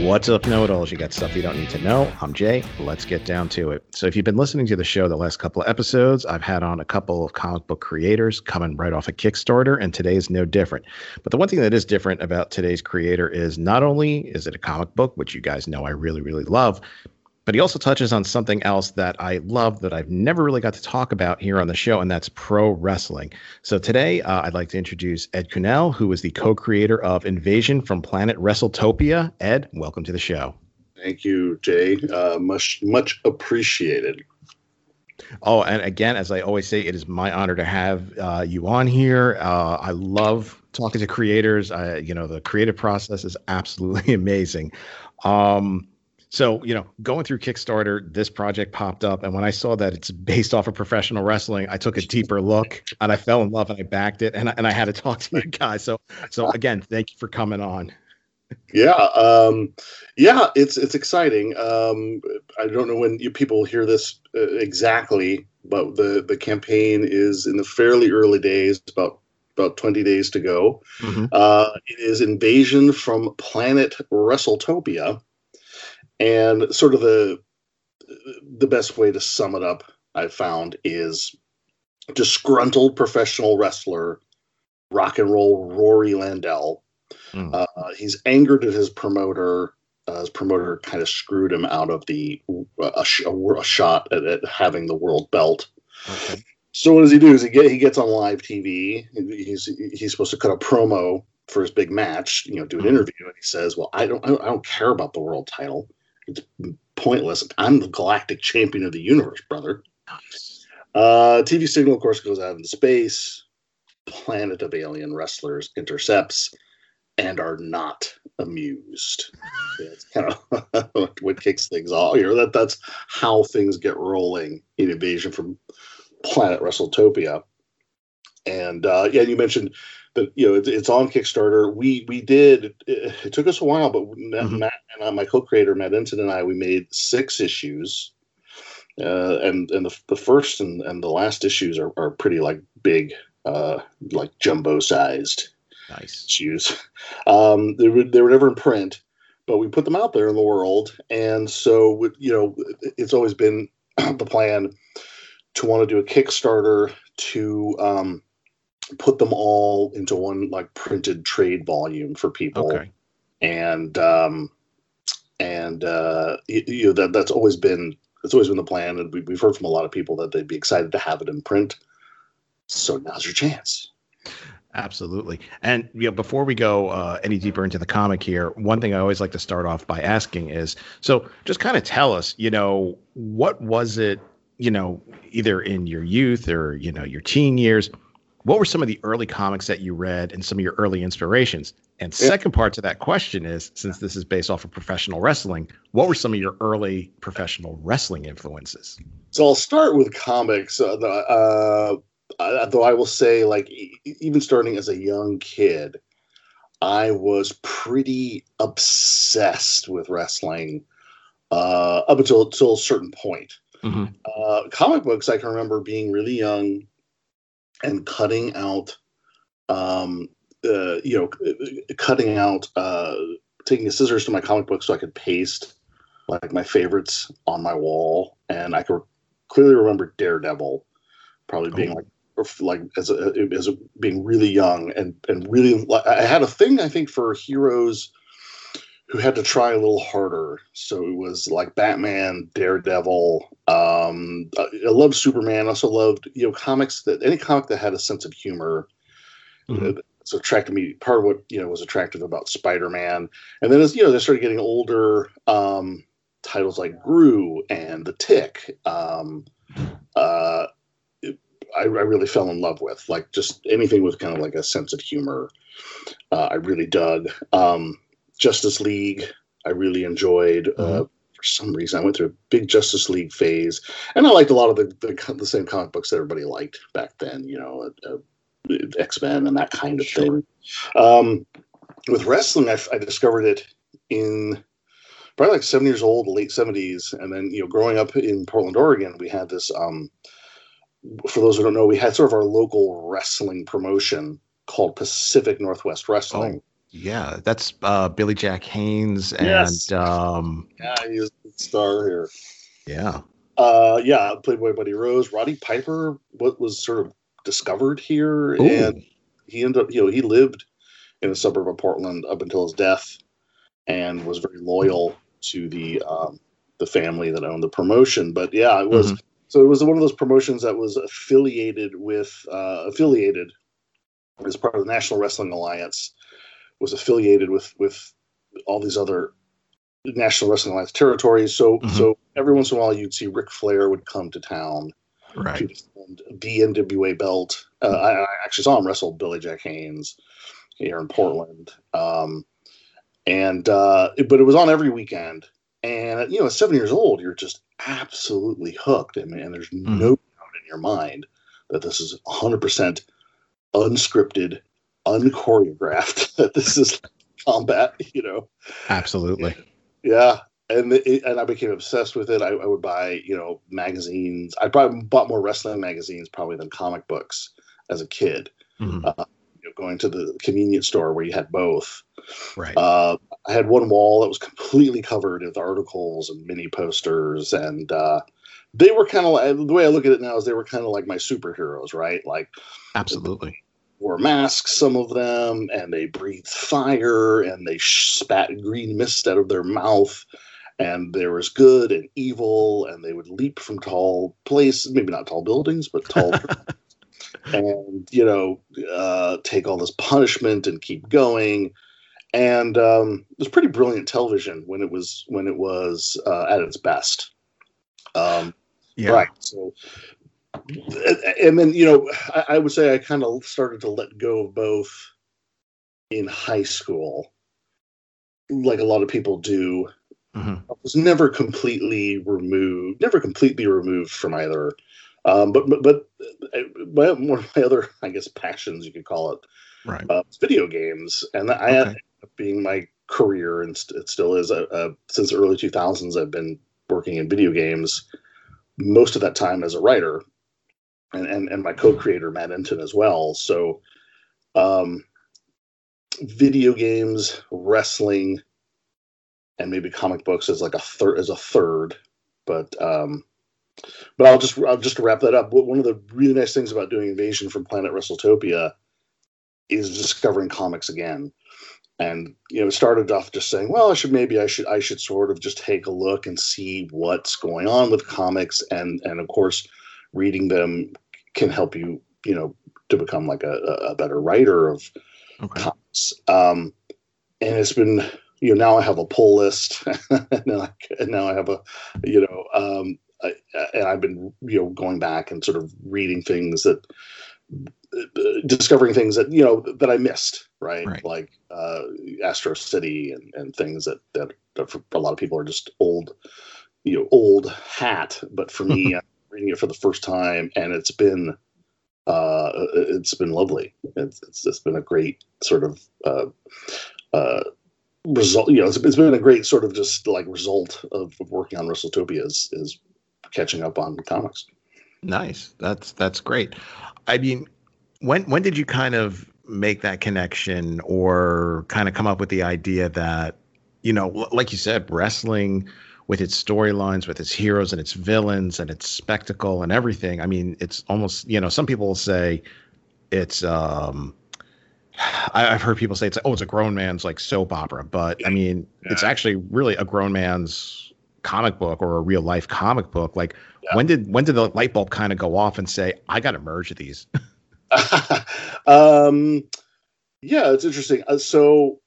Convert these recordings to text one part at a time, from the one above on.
What's up, know it alls? You got stuff you don't need to know. I'm Jay. Let's get down to it. So, if you've been listening to the show the last couple of episodes, I've had on a couple of comic book creators coming right off a of Kickstarter, and today is no different. But the one thing that is different about today's creator is not only is it a comic book, which you guys know I really, really love, but he also touches on something else that I love that I've never really got to talk about here on the show, and that's pro wrestling. So today, uh, I'd like to introduce Ed Kuehnel, who is the co-creator of Invasion from Planet WrestleTopia. Ed, welcome to the show. Thank you, Jay. Uh, much much appreciated. Oh, and again, as I always say, it is my honor to have uh, you on here. Uh, I love talking to creators. I, you know, the creative process is absolutely amazing. Um, so, you know, going through Kickstarter, this project popped up. And when I saw that it's based off of professional wrestling, I took a deeper look and I fell in love and I backed it. And I, and I had to talk to you guys. So, so again, thank you for coming on. Yeah. Um, yeah, it's, it's exciting. Um, I don't know when you people hear this uh, exactly, but the, the campaign is in the fairly early days, about about 20 days to go. Mm-hmm. Uh, it is Invasion from Planet WrestleTopia. And sort of the the best way to sum it up, I've found, is disgruntled professional wrestler, rock and roll Rory Landell. Mm. Uh, he's angered at his promoter. Uh, his promoter kind of screwed him out of the a, a, a shot at, at, having the world belt. Okay. So what does he do? Is he get he gets on live TV? He's he's supposed to cut a promo for his big match. You know, do an mm. interview, and he says, "Well, I don't I don't care about the world title. It's pointless. I'm the galactic champion of the universe, brother. Uh, TV signal, of course, goes out into space. Planet of alien wrestlers intercepts and are not amused. it's kind of what kicks things off here. That that's how things get rolling in Invasion from Planet WrestleTopia. And uh, yeah, you mentioned that you know it, it's on Kickstarter. We we did. It, it took us a while, but mm-hmm. Matt and uh, my co-creator Matt Entin and I we made six issues, uh, and and the, the first and, and the last issues are, are pretty like big, uh, like jumbo sized. Nice issues. Um, they were they were never in print, but we put them out there in the world, and so you know it's always been the plan to want to do a Kickstarter to um, put them all into one like printed trade volume for people. Okay. And um, and uh, you, you know that that's always been that's always been the plan, and we, we've heard from a lot of people that they'd be excited to have it in print. So now's your chance. Absolutely. And you know, before we go uh, any deeper into the comic here, one thing I always like to start off by asking is, so just kind of tell us, you know, what was it, you know, either in your youth or you know your teen years, what were some of the early comics that you read and some of your early inspirations? And second part to that question is, since this is based off of professional wrestling, what were some of your early professional wrestling influences? So I'll start with comics. Uh, uh, though I will say, like, even starting as a young kid, I was pretty obsessed with wrestling uh, up until, until a certain point. Mm-hmm. Uh, comic books, I can remember being really young and cutting out um, uh, you know cutting out uh, taking scissors to my comic book so i could paste like my favorites on my wall and i could clearly remember daredevil probably being oh. like like as a, as a, being really young and and really i had a thing i think for heroes who had to try a little harder. So it was like Batman, Daredevil. Um, I loved Superman. I Also loved you know comics that any comic that had a sense of humor. Mm-hmm. so attracted me. Part of what you know was attractive about Spider Man, and then as you know they started getting older, um, titles like Groo and The Tick. Um, uh, I, I, really fell in love with like just anything with kind of like a sense of humor. Uh, I really dug. Um, Justice League, I really enjoyed. Uh, mm-hmm. Uh, for some reason I went through a big Justice League phase, and I liked a lot of the the, the same comic books that everybody liked back then. You know, uh, uh X Men and that kind of sure. thing. Um, with wrestling, I, I discovered it in probably like seven years old, late seventies, and then you know, growing up in Portland, Oregon, we had this. Um, for those who don't know, we had sort of our local wrestling promotion called Pacific Northwest Wrestling. Oh, yeah, that's uh, Billy Jack Haynes and yes. um, yeah, he's a star here. Yeah, uh, yeah, Playboy Buddy Rose, Roddy Piper, what was sort of discovered here, Ooh. and he ended up, you know, he lived in a suburb of Portland up until his death, and was very loyal to the um, the family that owned the promotion. But yeah, it was. Mm-hmm. So it was one of those promotions that was affiliated with uh, affiliated as part of the National Wrestling Alliance, was affiliated with with all these other National Wrestling Alliance territories. So mm-hmm. so every once in a while you'd see Ric Flair would come to town right. to the NWA belt. Uh, I, I, actually saw him wrestle Billy Jack Haynes here in Portland. Um, and uh, it, but it was on every weekend. And you know, at seven years old, you're just absolutely hooked. I mean, and there's mm-hmm. no doubt in your mind that this is 100 percent unscripted, unchoreographed. That this is combat, you know. Absolutely. Yeah, and it, and I became obsessed with it. I, I, would buy, you know, magazines. I probably bought more wrestling magazines probably than comic books as a kid. Mm-hmm. Uh, you know, going to the convenience store where you had both. Right. Uh, I had one wall that was completely covered with articles and mini posters, and uh, they were kind of like the way I look at it now is they were kind of like my superheroes, right? Like, absolutely wore masks, some of them, and they breathed fire and they spat green mist out of their mouth. And there was good and evil, and they would leap from tall places, maybe not tall buildings, but tall. and you know, uh, take all this punishment and keep going. And um, it was pretty brilliant television when it was when it was uh, at its best. Um, yeah. Right. So and then you know I, I would say I kind of started to let go of both in high school, like a lot of people do. Mm-hmm. I was never completely removed, never completely removed from either. Um, but but but uh, my, one of my other, I guess, passions you could call it, right? Uh, video games, and I okay. being my career, and it still is. Uh, uh, since the early 2000s, I've been working in video games most of that time as a writer and, and, and my co-creator Matt Entin as well. So, um, video games, wrestling, and maybe comic books is like a third as a third. But um, but I'll just I'll just wrap that up. One of the really nice things about doing Invasion from Planet WrestleTopia is discovering comics again. And you know, it started off just saying, well, I should maybe I should I should sort of just take a look and see what's going on with comics, and and of course reading them can help you, you know, to become like a, a better writer of okay. comics. Um, and it's been, you know, now I have a pull list, and now I have a, you know, um, I, and I've been, you know, going back and sort of reading things that, discovering things that you know that I missed, right? right. Like uh, Astro City and, and things that, that, that for a lot of people are just old, you know, old hat. But for me, reading it for the first time, and it's been uh, it's been lovely. It's, it's, it's been a great sort of uh, uh, result. You know, it's, it's been a great sort of just like result of, of working on WrestleTopia is, is catching up on comics. Nice. That's that's great. I mean, when when did you kind of make that connection, or kind of come up with the idea that you know, like you said, wrestling with its storylines, with its heroes and its villains and its spectacle and everything. I mean, it's almost you know some people will say it's um I, have heard people say it's oh it's a grown man's like soap opera, but I mean yeah. it's actually really a grown man's comic book or a real life comic book. Like yeah. when did when did the light bulb kind of go off and say I got to merge these? um, yeah, it's interesting. Uh, so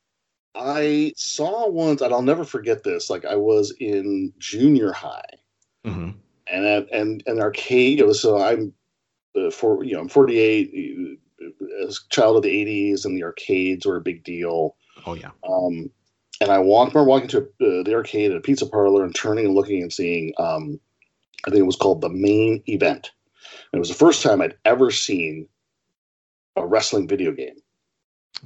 I saw once, and I'll never forget this. Like I was in junior high, mm-hmm. and at and an arcade. It was so I'm uh, for you know I'm 48. As a child of the 80s, and the arcades were a big deal. Oh yeah. Um, and I walked, remember walking to uh, the arcade at a pizza parlor and turning and looking and seeing, um, I think it was called the main event. And it was the first time I'd ever seen a wrestling video game.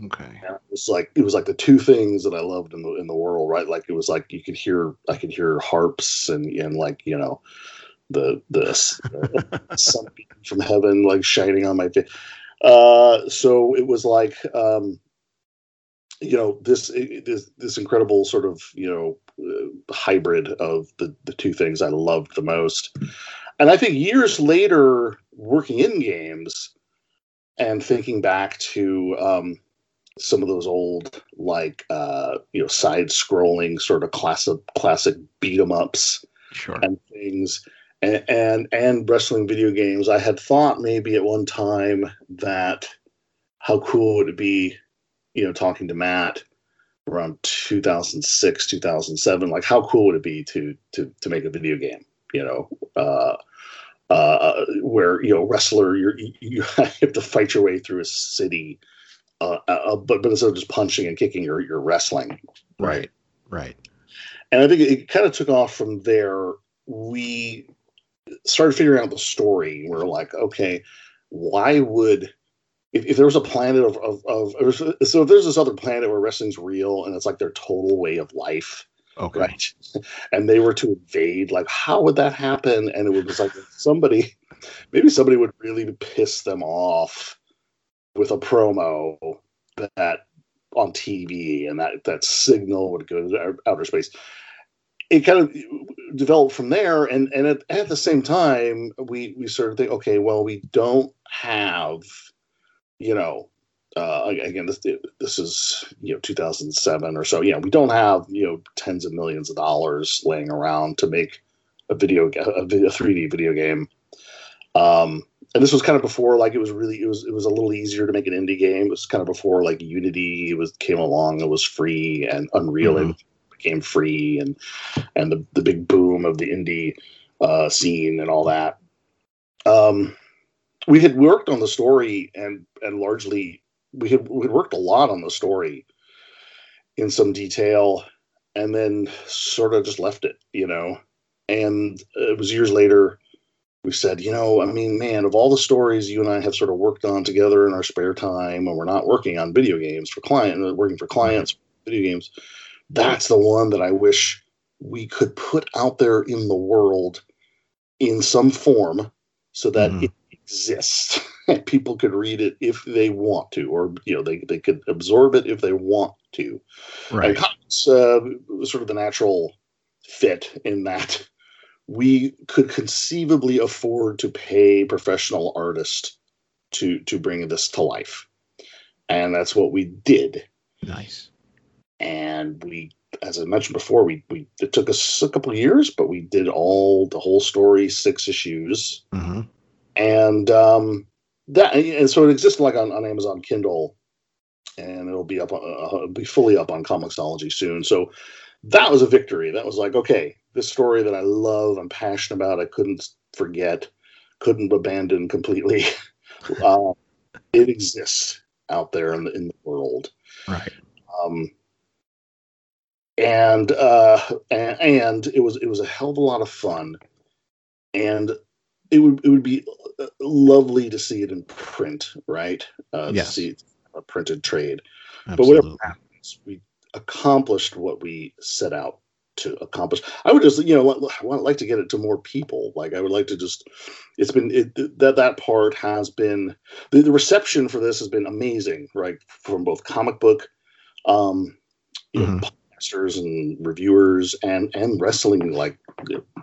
Okay. And it was like it was like the two things that I loved in the in the world, right? Like it was like you could hear I could hear harps and and like you know the the uh, sun from heaven like shining on my face. Uh, so it was like um, you know this this this incredible sort of you know uh, hybrid of the the two things I loved the most. And I think years later, working in games and thinking back to um, some of those old like uh, you know side scrolling sort of classic classic beat 'em ups Sure. and things. And, and and wrestling video games. I had thought maybe at one time that how cool would it be you know talking to matt around 2006 2007 like how cool would it be to to to make a video game you know? Uh uh where you know wrestler you're you, you have to fight your way through a city uh, uh but but instead of just punching and kicking you're you're wrestling Right. Right. and I think it, it kind of took off from there. We started figuring out the story. We're like, okay, why would if, if there was a planet of, of, of so if there's this other planet where wrestling's real and it's like their total way of life, Okay. right? And they were to invade, like how would that happen? And it was like somebody, maybe somebody would really piss them off with a promo that on TV, and that that signal would go to outer space. It kind of developed from there, and and at, at the same time, we we started to think, okay, well, we don't have, you know, uh, again, this this is you know 2007 or so. Yeah, we don't have you know tens of millions of dollars laying around to make a video a, a 3D video game. Um, and this was kind of before like it was really it was it was a little easier to make an indie game. It was kind of before like Unity was came along. It was free and Unreal Mhm. became free and and the the big boom of the indie uh, scene and all that. Um, we had worked on the story and and largely we had we had worked a lot on the story in some detail and then sort of just left it, you know. And it was years later we said, you know, I mean, man, of all the stories you and I have sort of worked on together in our spare time when we're not working on video games for client, uh, working for clients, video games, that's the one that I wish we could put out there in the world in some form so that Mhm. it exists and people could read it if they want to, or you know, they, they could absorb it if they want to. Right. And comics uh, was sort of the natural fit in that we could conceivably afford to pay professional artists to to bring this to life, and that's what we did. Nice. And we, as I mentioned before, we we it took us a couple of years, but we did all the whole story, six issues, hmm and um, that and so it exists like on, on Amazon Kindle, and it'll be up on, uh, be fully up on Comixology soon. So that was a victory. That was like okay, this story that I love, I'm passionate about, I couldn't forget, couldn't abandon completely. uh, it exists out there in the in the world. Right. Um, and uh, and, and it was it was a hell of a lot of fun, and it would it would be uh, lovely to see it in print, right? Uh, Yes. To see a printed trade, but whatever happens, we accomplished what we set out to accomplish. I would just you know I would like to get it to more people. Like I would like to just it's been it, that that part has been the, the reception for this has been amazing, right? From both comic book. Um, you know, Mhm. podcasters and reviewers and and wrestling like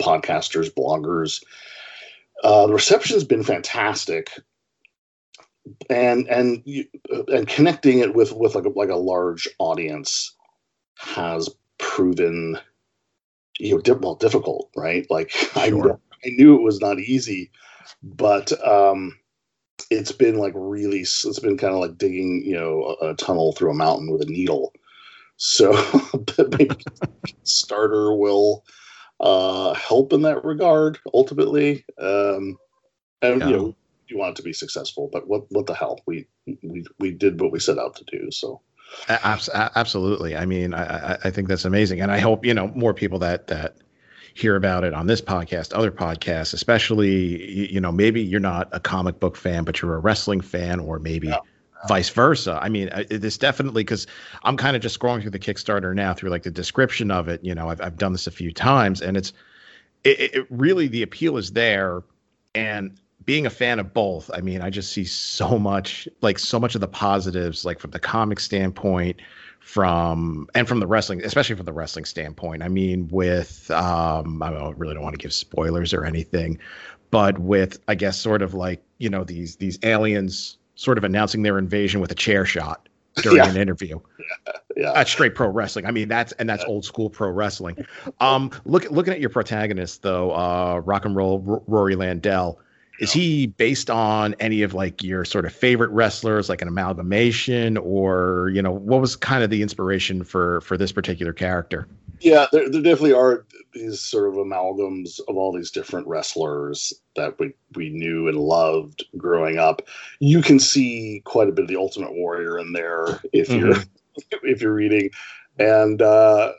podcasters bloggers uh, the reception's been fantastic and and you, and connecting it with with like a, like a large audience has proven you know di- well difficult right? Like I, Sure. kn- I knew it was not easy but um it's been like really it's been kind of like digging you know a, a tunnel through a mountain with a needle. So maybe starter will uh help in that regard ultimately. Um and Yeah. you know you want it to be successful but what what the hell? We we we did what we set out to do so Absolutely. I mean, I, I think that's amazing, and I hope you know more people that that hear about it on this podcast, other podcasts, especially you know maybe you're not a comic book fan, but you're a wrestling fan, or maybe. Yeah. Vice versa. I mean, it's definitely because I'm kind of just scrolling through the Kickstarter now through like the description of it. You know, I've I've done this a few times, and it's it, it really the appeal is there, and being a fan of both, I mean, I just see so much, like so much of the positives, like from the comic standpoint, from and from the wrestling, especially from the wrestling standpoint. I mean, with um, I don't, really don't want to give spoilers or anything, but with I guess sort of like you know these these aliens sort of announcing their invasion with a chair shot during yeah. an interview. Yeah. yeah. That's straight pro wrestling. I mean, that's and that's yeah. old school pro wrestling. Um, look looking at your protagonist though, uh, rock and roll R- Rory Landell is he based on any of like your sort of favorite wrestlers, like an amalgamation, or you know, what was kind of the inspiration for for this particular character? Yeah, there, there definitely are these sort of amalgams of all these different wrestlers that we we knew and loved growing up. You can see quite a bit of the Ultimate Warrior in there if you're mm-hmm. if you're reading, and uh,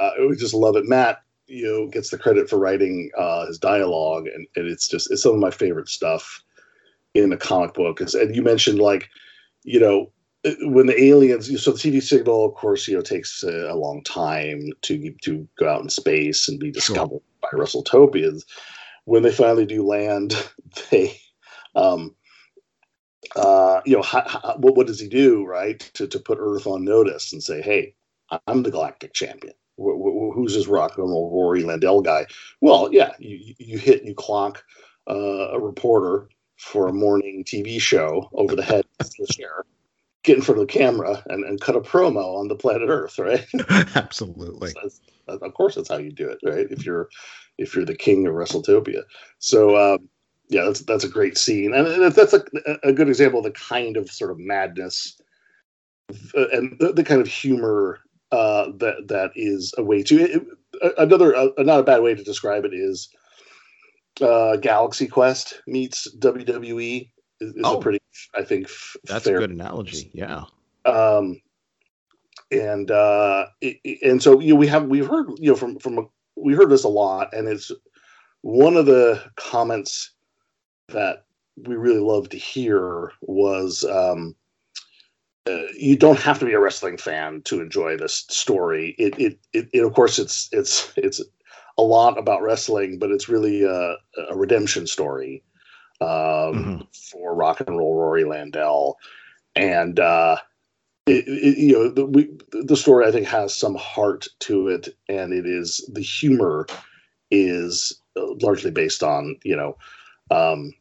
I, I just love it. Matt you know gets the credit for writing uh, his dialogue, and, and it's just it's some of my favorite stuff in a comic book. And you mentioned like you know when the aliens so the TV signal of course you know takes a, a long time to to go out in space and be discovered sure. by WrestleTopians. When they finally do land, they um uh you know how, how, what, what does he do right to to put Earth on notice and say hey I'm the galactic champion who's this rock and roll Rory Landell guy? Well, yeah, you, you hit you clock uh, a reporter for a morning TV show over the head of the chair, get in front of the camera and, and cut a promo on the planet Earth, right? Absolutely. of course, that's how you do it, right? If you're if you're the king of WrestleTopia. So um, yeah, that's that's a great scene, and that's a, a good example of the kind of sort of madness uh, and the, the kind of humor uh, that that is a way to it, another uh, not a bad way to describe it is uh, Galaxy Quest meets WWE is, is oh, a pretty I think that's fair. a good analogy. Yeah. Um, and uh, it, and so you know we have we've heard you know from from we heard this a lot, and it's one of the comments that we really love to hear was um, uh, you don't have to be a wrestling fan to enjoy this story. It, it, it, it, of course, it's it's it's a lot about wrestling, but it's really a, a redemption story um, mm-hmm. for rock and roll Rory Landell, and uh, it, it, you know the, we, the story I think has some heart to it, and it is the humor is uh, largely based on you know um,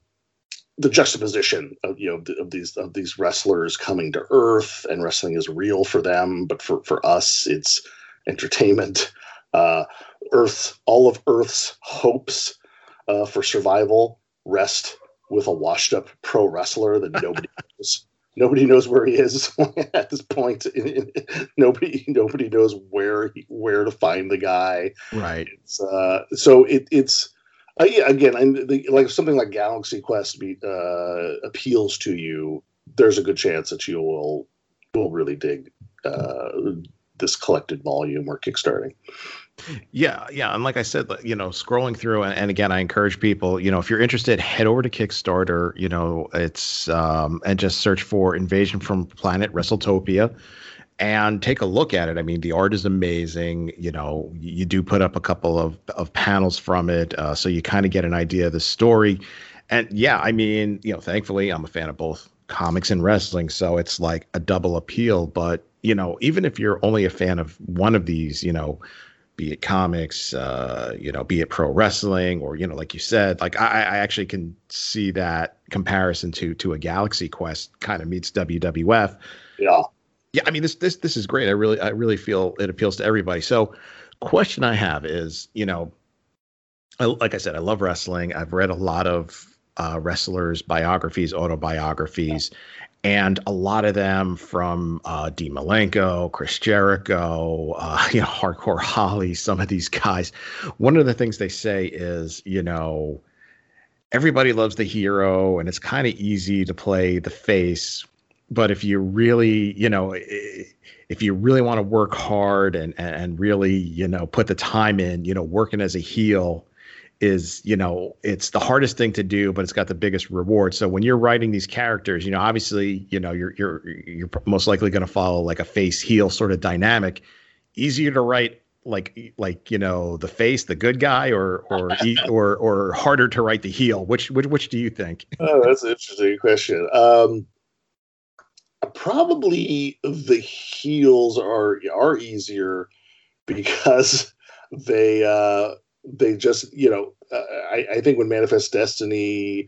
the juxtaposition of you know of these of these wrestlers coming to Earth and wrestling is real for them, but for for us it's entertainment. Uh, Earth, all of Earth's hopes uh, for survival rest with a washed up pro wrestler that nobody knows. Nobody knows where he is at this point. nobody nobody knows where he, where to find the guy. Right. It's, uh, so it, it's uh, yeah, again, the, like something like Galaxy Quest be, uh, appeals to you, there's a good chance that you will will really dig uh, this collected volume or kickstarting. Yeah, yeah, and like I said, you know, scrolling through, and, and, again, I encourage people, you know, if you're interested, head over to Kickstarter. You know, it's um, and just search for Invasion from Planet WrestleTopia and take a look at it. I mean, the art is amazing. You know, you do put up a couple of, of panels from it, uh, so you kind of get an idea of the story. And yeah, I mean, you know, thankfully, I'm a fan of both comics and wrestling, so it's like a double appeal. But you know, even if you're only a fan of one of these, you know, be it comics, uh, you know, be it pro wrestling, or you know, like you said, like I, I actually can see that comparison to to a Galaxy Quest kind of meets WWF. Yeah yeah, I mean this this this is great. I really I really feel it appeals to everybody. So, question I have is, you know, I, like I said, I love wrestling. I've read a lot of uh, wrestlers' biographies, autobiographies, and a lot of them from uh, Dean Malenko, Chris Jericho, uh, you know, Hardcore Holly. Some of these guys. One of the things they say is, you know, everybody loves the hero, and it's kind of easy to play the face but if you really, you know, if you really want to work hard and and really, you know, put the time in, you know, working as a heel is you know it's the hardest thing to do but it's got the biggest reward. So when you're writing these characters you know obviously you know you're you're you're most likely going to follow like a face heel sort of dynamic. Easier to write like like you know the face the good guy or or or or harder to write the heel. Which which which do you think? Oh that's an interesting question. Um probably the heels are are easier because they uh they just you know uh, I, I think when Manifest Destiny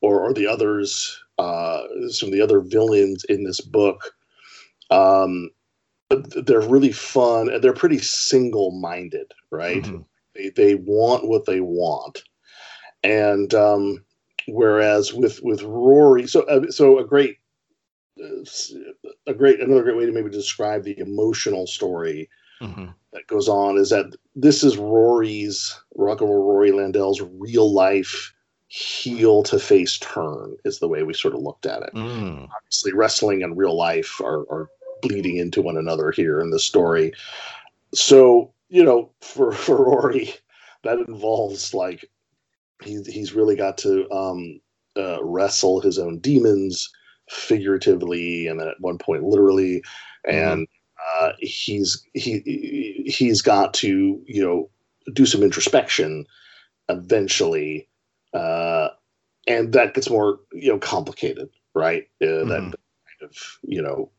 or, or the others uh, some of the other villains in this book um, they're really fun and they're pretty single-minded right mm-hmm. they, they want what they want and um, whereas with with Rory so uh, so a great a great another great way to maybe describe the emotional story mm-hmm. that goes on is that this is Rory's Rock and Rory Landell's real life heel to face turn is the way we sort of looked at it. Mm. Obviously, wrestling and real life are, are bleeding into one another here in the story. So, you know, for, for Rory, that involves like he, he's really got to um, uh, wrestle his own demons figuratively and then at one point literally. And mm uh, he's he he's got to you know do some introspection eventually, uh, and that gets more you know complicated, right? Uh, mm-hmm. That kind of you know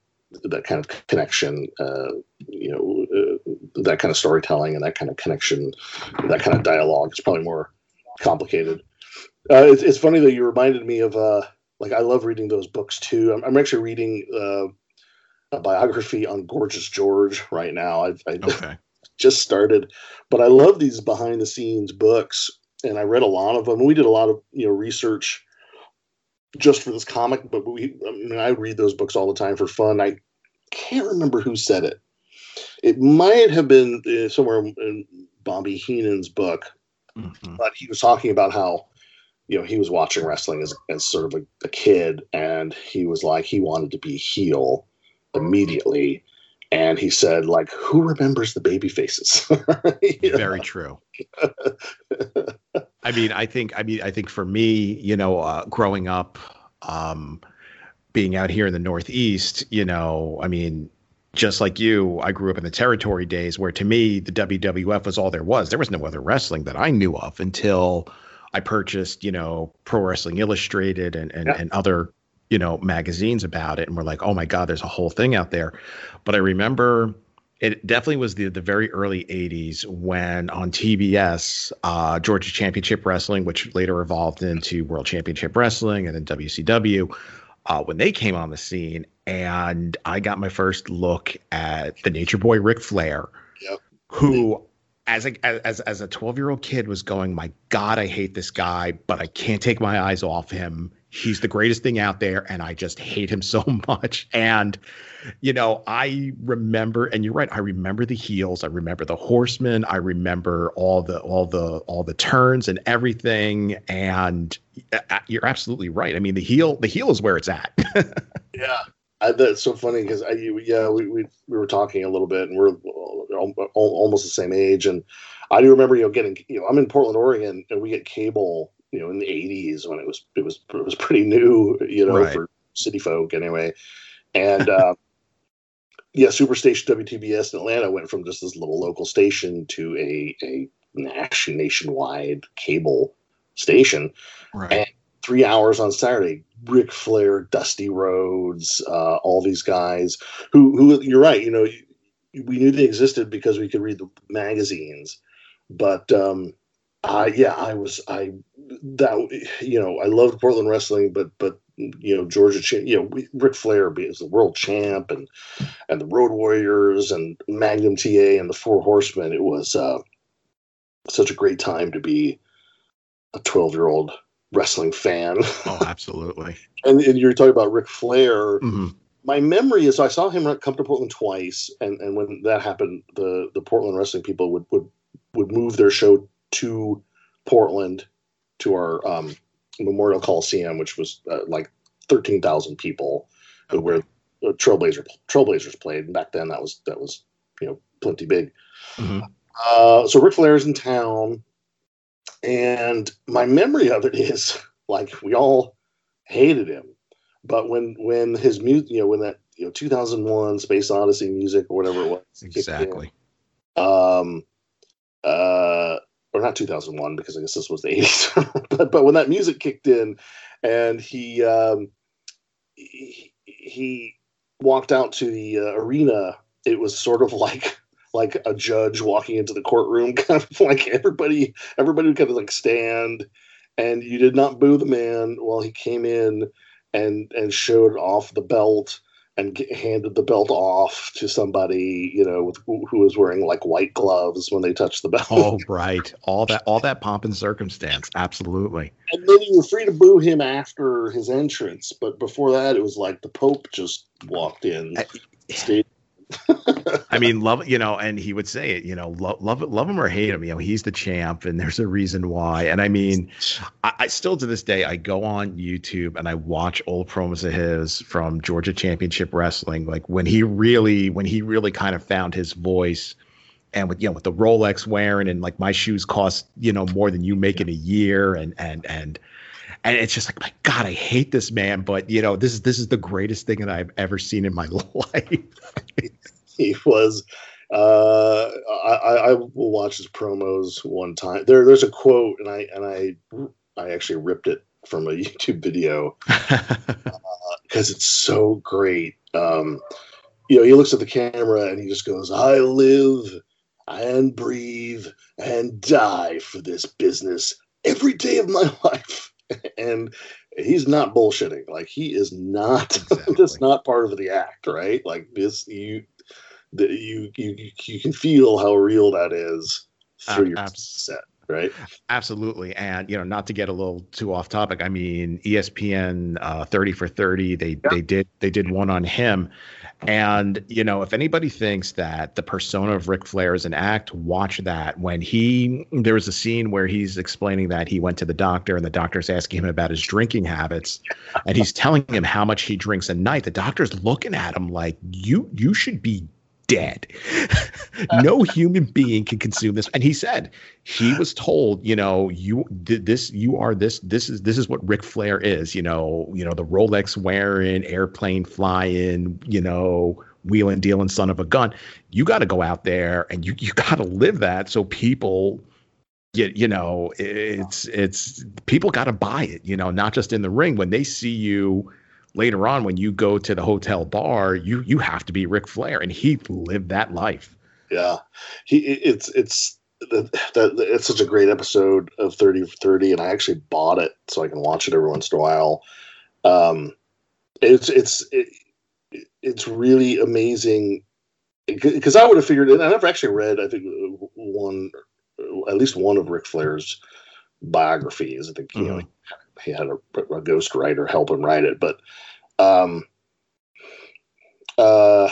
that kind of connection, uh, you know, uh, that kind of storytelling and that kind of connection, that kind of dialogue is probably more complicated. Uh, it's, it's funny that you reminded me of uh, like I love reading those books too. I'm, I'm actually reading uh, a biography on Gorgeous George right now. I've I okay. just started, but I love these behind the scenes books, and I read a lot of them. We did a lot of you know research just for this comic, but we I mean I read those books all the time for fun. I can't remember who said it. It might have been uh, somewhere in Bobby Heenan's book, mm-hmm. but he was talking about how you know he was watching wrestling as, as sort of a, a kid and he was like he wanted to be heel immediately. And he said like who remembers the baby faces? Very true. I mean i think i mean i think for me you know uh, growing up um being out here in the northeast you know i mean just like you i grew up in the territory days where to me the wwf was all there was. There was no other wrestling that i knew of until i purchased you know pro wrestling illustrated and and, yeah. and other you know magazines about it and we're like oh my god there's a whole thing out there but i remember it definitely was the the very early 80s when on TBS uh, Georgia Championship Wrestling which later evolved into World Championship Wrestling and then WCW uh, when they came on the scene and I got my first look at the Nature Boy Ric Flair yep. who as a as as a 12 year old kid was going my god I hate this guy but I can't take my eyes off him. He's the greatest thing out there and i just hate him so much. And you know i remember and you're right i remember the heels i remember the horsemen i remember all the all the all the turns and everything and uh, uh, you're absolutely right. I mean the heel the heel is where it's at. Yeah I, that's so funny because I, yeah, we, we, we were talking a little bit, and we're almost the same age. And I do remember, you know, getting, you know, I'm in Portland, Oregon, and we get cable you know in the 80s when it was it was it was pretty new you know right. for city folk anyway and uh, yeah superstation wtbs in atlanta went from just this little local station to a a nationwide cable station right. and three hours on saturday Ric Flair, Dusty Rhodes, uh, all these guys who, who you're right, you know, we knew they existed because we could read the magazines, but um, uh, yeah, I was I that you know I loved Portland wrestling, but but you know Georgia, you know Ric Flair is the world champ and and the Road Warriors and Magnum TA and the Four Horsemen. It was uh, such a great time to be a twelve year old wrestling fan. Oh, absolutely. and, and you're talking about Ric Flair. Mm-hmm. My memory is I saw him come to Portland twice, and, and when that happened, the the Portland wrestling people would would would move their show to Portland to our um, Memorial Coliseum, which was uh, like 13,000 people. okay. where uh, Trailblazer Trailblazers played. And back then, that was that was you know plenty big. Mm-hmm. Uh, so Ric Flair's in town, and my memory of it is like we all hated him, but when when his music, you know, when that you know 2001 Space Odyssey music or whatever it was, exactly. In, um, uh, or not 2001 because I guess this was the 80s, but but when that music kicked in, and he um, he, he walked out to the uh, arena, it was sort of like like a judge walking into the courtroom, kind of like everybody everybody would kind of like stand, and you did not boo the man while he came in and and showed off the belt and handed the belt off to somebody, you know, with, who was wearing like white gloves when they touched the belt. Oh, right. All that, all that pomp and circumstance. Absolutely. And then you were free to boo him after his entrance, but before that, it was like the Pope just walked in, I, stayed I mean, love you know, and he would say it, you know, love love love him or hate him, you know, he's the champ, and there's a reason why. And I mean, I, I still to this day I go on YouTube and I watch old promos of his from Georgia Championship Wrestling, like when he really when he really kind of found his voice and with you know with the Rolex wearing and like my shoes cost you know more than you make in a year and and and and it's just like my god i hate this man but you know this is this is the greatest thing that i've ever seen in my life. He was uh, I, I will watch his promos one time. There there's a quote and i and i i actually ripped it from a youtube video. Because uh, it's so great. Um, you know he looks at the camera and he just goes i live and breathe and die for this business every day of my life and he's not bullshitting. Like he is not exactly. just not part of the act, right? Like this you the, you you you can feel how real that is through uh, your set right? Absolutely. And you know, not to get a little too off topic, I mean, ESPN uh, 30 for 30, they yeah. they did they did one on him. And you know, if anybody thinks that the persona of Ric Flair is an act, watch that. When he there was a scene where he's explaining that he went to the doctor and the doctor's asking him about his drinking habits, and he's telling him how much he drinks a night. The doctor's looking at him like you you should be dead. no human being can consume this. And he said he was told, you know, you this, you are this, this is this is what Ric Flair is, you know, you know, the Rolex wearing, airplane flying, you know, wheeling dealing son of a gun. You got to go out there and you you got to live that so people you, you know it's it's people got to buy it you know not just in the ring when they see you later on when you go to the hotel bar, you you have to be Ric Flair, and he lived that life. Yeah, he it's it's that, that it's such a great episode of 30 for 30 and i actually bought it so i can watch it every once in a while um it's it's it, it's really amazing because i would have figured and i've actually read i think one at least one of Ric flair's biographies i think mm-hmm. know he had a, a ghost writer help him write it, but um, uh,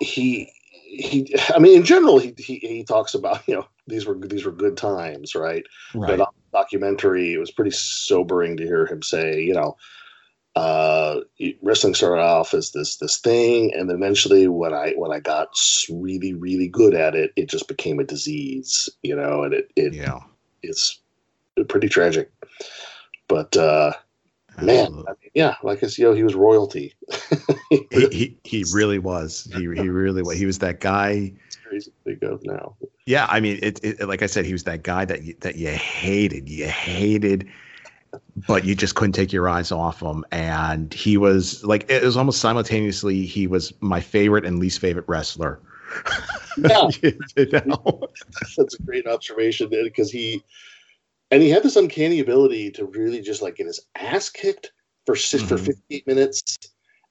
he he I mean in general he, he he talks about you know these were these were good times right, right. but documentary it was pretty sobering to hear him say you know uh, wrestling started off as this this thing and eventually when I when I got really really good at it it just became a disease you know and it it yeah. it's pretty tragic but uh, man, I mean, yeah, like I said, you know, he was royalty. he, he, he really was. He he really was. He was that guy. It's crazy to think of now. Yeah, I mean, it, it like I said, he was that guy that you, that you hated. You hated but you just couldn't take your eyes off him. And he was like, it was almost simultaneously, he was my favorite and least favorite wrestler. Yeah, you know? that's a great observation because he and he had this uncanny ability to really just like get his ass kicked for mm-hmm. for 58 minutes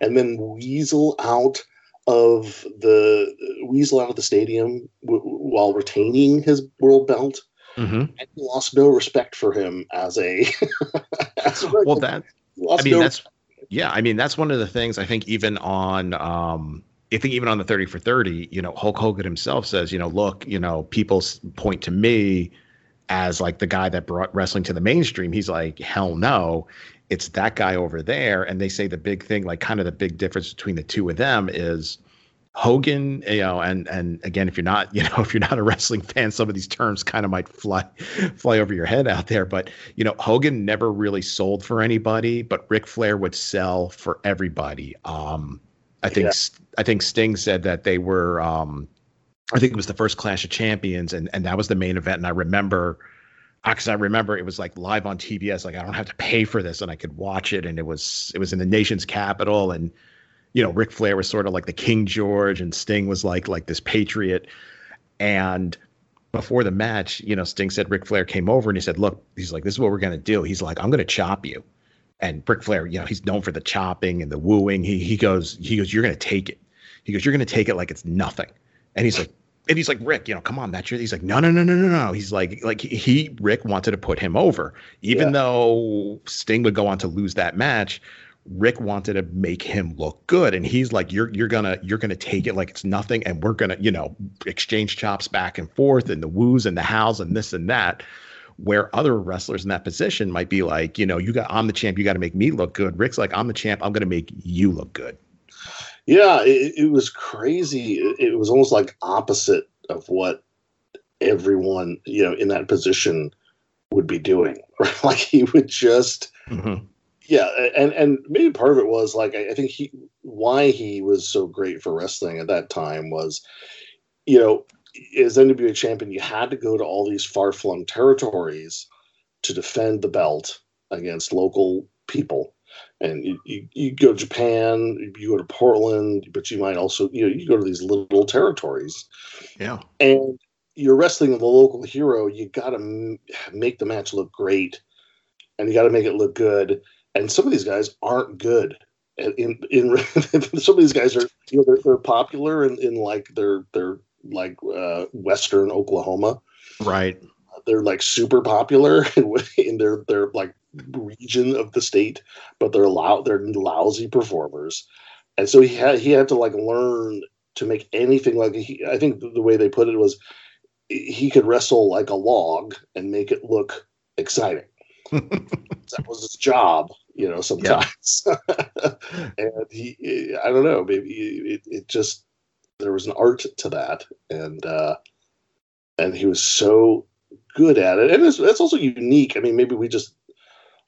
and then weasel out of the weasel out of the stadium w- while retaining his world belt mm-hmm. and he lost no respect for him as a, as a well that i mean no that's yeah i mean that's one of the things i think even on um I think even on the 30 for 30, you know, Hulk Hogan himself says, you know, look, you know, people point to me as like the guy that brought wrestling to the mainstream. He's like, hell no. it's that guy over there. And they say the big thing, like kind of the big difference between the two of them is Hogan, you know, and and again, if you're not, you know, if you're not a wrestling fan, some of these terms kind of might fly fly over your head out there. But you know, Hogan never really sold for anybody, but Ric Flair would sell for everybody. Um, I think yeah. I think Sting said that they were um, I think it was the first Clash of Champions, and and that was the main event. And I remember uh, because I remember it was like live on TBS. Like I don't have to pay for this, and I could watch it. And it was it was in the nation's capital, and you know Ric Flair was sort of like the King George, and Sting was like like this patriot. And before the match, you know, Sting said Ric Flair came over and he said, "Look, he's like, this is what we're gonna do." He's like, "I'm gonna chop you." And Ric Flair, you know, he's known for the chopping and the wooing. He he goes he goes, "You're gonna take it." He goes, "You're gonna take it like it's nothing." And he's like, and he's like, Ric, you know, come on, that's your. He's like, no, no, no, no, no, no. He's like, like he Ric wanted to put him over, even yeah. though Sting would go on to lose that match. Ric wanted to make him look good, and he's like, you're you're gonna you're gonna take it like it's nothing, and we're gonna you know exchange chops back and forth, and the woos and the howls and this and that. Where other wrestlers in that position might be like, you know, you got I'm the champ, you got to make me look good. Ric's like, I'm the champ, I'm gonna make you look good. Yeah, it, it was crazy. It, it was almost like opposite of what everyone you know in that position would be doing. Like he would just. Mm-hmm. Yeah, and and maybe part of it was like I, I think he why he was so great for wrestling at that time was, you know, as NWA champion, you had to go to all these far flung territories to defend the belt against local people and you, you, you, go to Japan, you go to Portland, but you might also you know you go to these little territories. Yeah, and you're wrestling with a local hero. You got to m- make the match look great, and you got to make it look good. And some of these guys aren't good. In in some of these guys are you know they're, they're popular in, in like they're they're like uh, Western Oklahoma, right? They're like super popular in, in their their like region of the state, but they're loud, they're lousy performers, and so he had he had to like learn to make anything like he. I think the way they put it was he could wrestle like a log and make it look exciting. that was his job, you know. Sometimes, yeah. and he, I don't know, maybe it, it just there was an art to that, and uh, and he was so good at it, and it's, it's also unique. I mean, maybe we just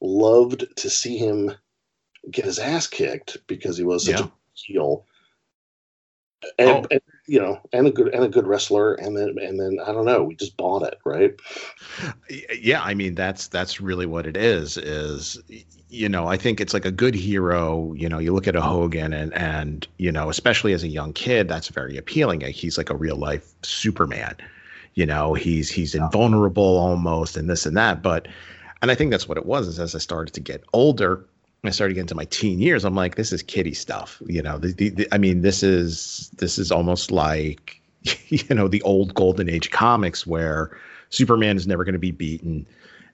loved to see him get his ass kicked because he was such yeah. a heel. And, oh. and, you know, and a good and a good wrestler, and then and then I don't know, we just bought it, right? Yeah, I mean that's that's really what it is. Is you know, I think it's like a good hero. You know, you look at a Hogan, and and you know, especially as a young kid, that's very appealing. He's like a real life Superman. You know, he's he's invulnerable almost, and this and that, but and I think that's what it was. Is as I started to get older, I started getting into my teen years. I'm like, this is kiddie stuff. You know, the, the, the, I mean, this is this is almost like you know the old golden age comics where Superman is never going to be beaten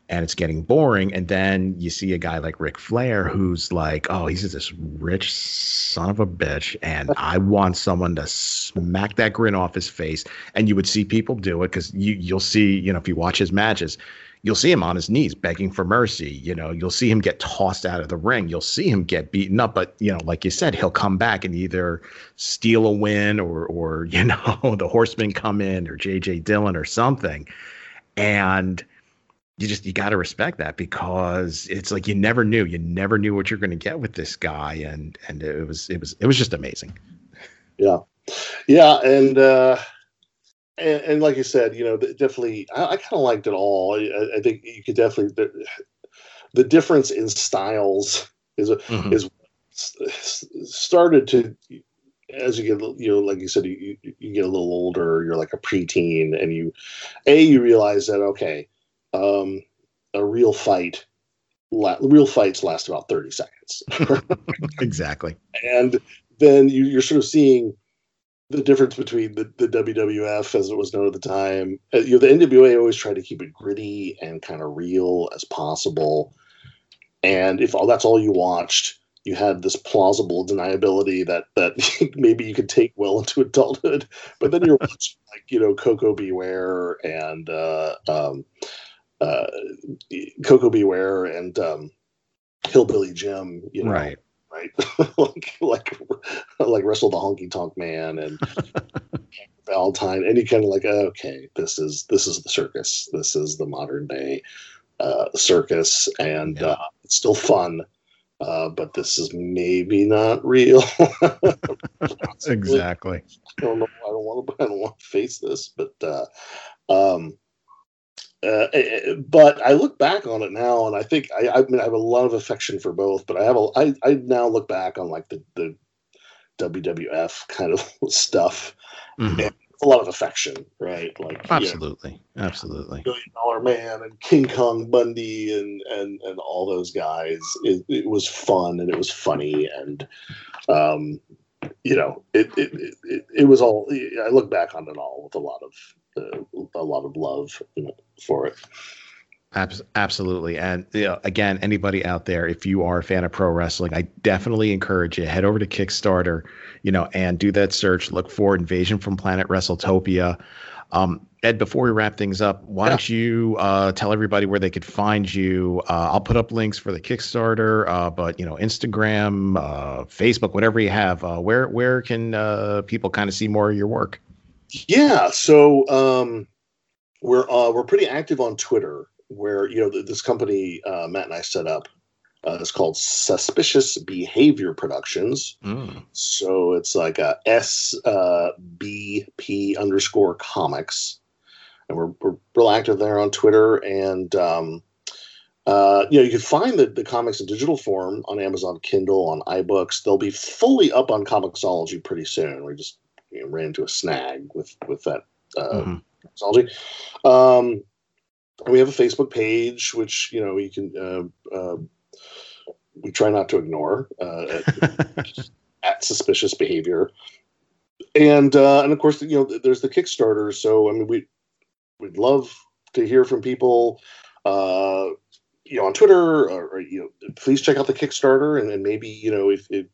and it's getting boring. And then you see a guy like Ric Flair who's like, oh, he's this rich son of a bitch, and I want someone to smack that grin off his face. And you would see people do it because you you'll see, you know, if you watch his matches, you'll see him on his knees begging for mercy. You know, you'll see him get tossed out of the ring. You'll see him get beaten up, but you know, like you said, he'll come back and either steal a win or or you know, the horsemen come in or JJ Dillon or something. And you just you got to respect that because it's like you never knew you never knew what you're going to get with this guy and and it was it was it was just amazing yeah yeah and uh and, and, like you said, you know, definitely, I, I kind of liked it all. I, I, think you could definitely the, the difference in styles is mm-hmm. is started to as you get you know like you said you, you get a little older you're like a preteen and you a you realize that okay um a real fight la- real fights last about 30 seconds exactly and then you, you're sort of seeing the difference between the, the WWF as it was known at the time. Uh, you know, the NWA always tried to keep it gritty and kind of real as possible. And if all that's all you watched, you had this plausible deniability that that maybe you could take well into adulthood. But then you're watching like you know Koko B. Ware and uh, um, uh, Koko B. Ware and um, hillbilly Jim, you know, Right. Right? like like like wrestle the honky tonk man and Valentine, and you kind of like, okay, this is this is the circus. This is the modern day uh, circus, and Yeah. uh, it's still fun. Uh, but this is maybe not real. Exactly. I don't know. I don't want to. I don't want to face this, but uh, um, uh, eh, eh, but I look back on it now, and I think I, I mean I have a lot of affection for both. But I have a I, I now look back on like the the WWF kind of stuff, Mhm. Yeah. a lot of affection, right? Like Absolutely. Absolutely. Million Dollar Man and King Kong Bundy and and and all those guys. It, it was fun and it was funny and um, you know it it, it it was all. I look back on it all with a lot of a lot of love you know, for it. Absolutely. And you know, again, anybody out there, if you are a fan of pro wrestling, I definitely encourage you head over to Kickstarter, you know, and do that search. Look for Invasion from Planet WrestleTopia. Um, Ed, before we wrap things up, why Yeah. don't you uh, tell everybody where they could find you? Uh, I'll put up links for the Kickstarter, uh, but you know, Instagram, uh, Facebook, whatever you have. Uh, where where can uh, people kind of see more of your work? Yeah, so um, we're uh, we're pretty active on Twitter. Where you know th- this company uh, Matt and I set up uh, is called Suspicious Behavior Productions. Mm. So it's like a S uh, B P underscore comics, and we're we're real active there on Twitter. And um, uh, you know, you can find the, the comics in digital form on Amazon Kindle, on iBooks. They'll be fully up on Comixology pretty soon. We just you know, ran into a snag with with that uh, Mhm. Comixology. Um, we have a Facebook page, which you know you can. Uh, uh, we try not to ignore uh, at, at suspicious behavior, and uh, and of course you know there's the Kickstarter. So I mean we we'd love to hear from people. Uh, you know, on Twitter, or, or you know, please check out the Kickstarter, and, and maybe you know if, if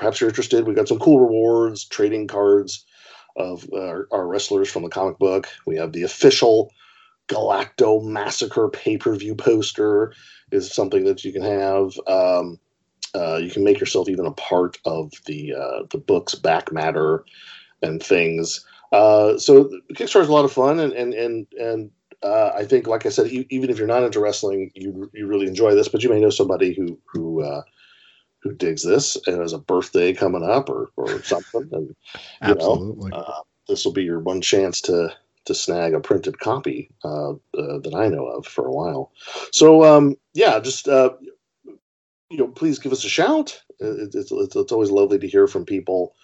perhaps you're interested, We've got some cool rewards, trading cards of our, our wrestlers from the comic book. We have the official Galacto Massacre pay per view poster is something that you can have. Um, uh, you can make yourself even a part of the uh, the book's back matter and things. Uh, so Kickstarter is a lot of fun, and and and and uh, I think, like I said, e- even if you're not into wrestling, you you really enjoy this. But you may know somebody who who uh, who digs this and has a birthday coming up or or something, and you know, Absolutely. uh, this will be your one chance to to snag a printed copy uh, uh, that I know of for a while. So um, yeah, just uh, you know, please give us a shout. It, it's, it's it's always lovely to hear from people.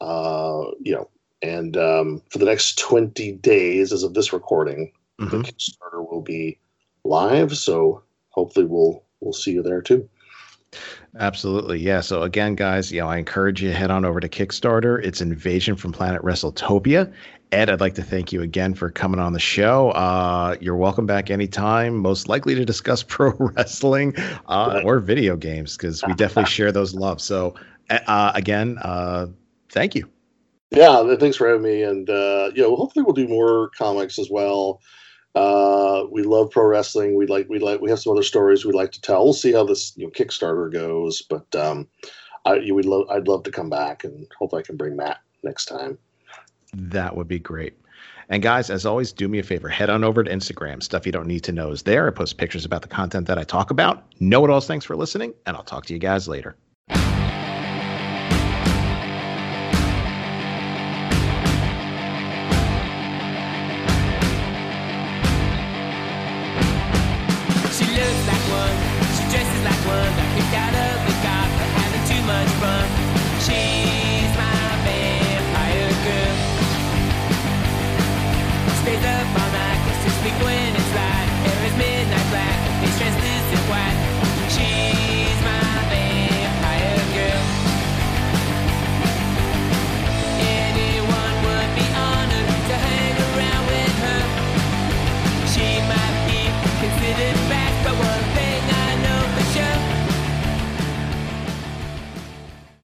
Uh, you know, and um, for the next twenty days, as of this recording, the Mhm. Kickstarter will be live. So hopefully, we'll we'll see you there too. Absolutely. Yeah. So again, guys, you know, I encourage you to head on over to Kickstarter. It's Invasion from Planet WrestleTopia. Ed, I'd like to thank you again for coming on the show. Uh, you're welcome back anytime, most likely to discuss pro wrestling uh, or video games, because we definitely share those loves. So uh, again, uh, thank you. Yeah, thanks for having me. And uh, you know, hopefully we'll do more comics as well. Uh, we love pro wrestling. We like we like we have some other stories we'd like to tell. We'll see how this you know, Kickstarter goes, but um, I you would love I'd love to come back and hope I can bring Matt next time. That would be great. And guys, as always, do me a favor. Head on over to Instagram. Stuff you don't need to know is there. I post pictures about the content that I talk about. Know it alls. Thanks for listening, and I'll talk to you guys later.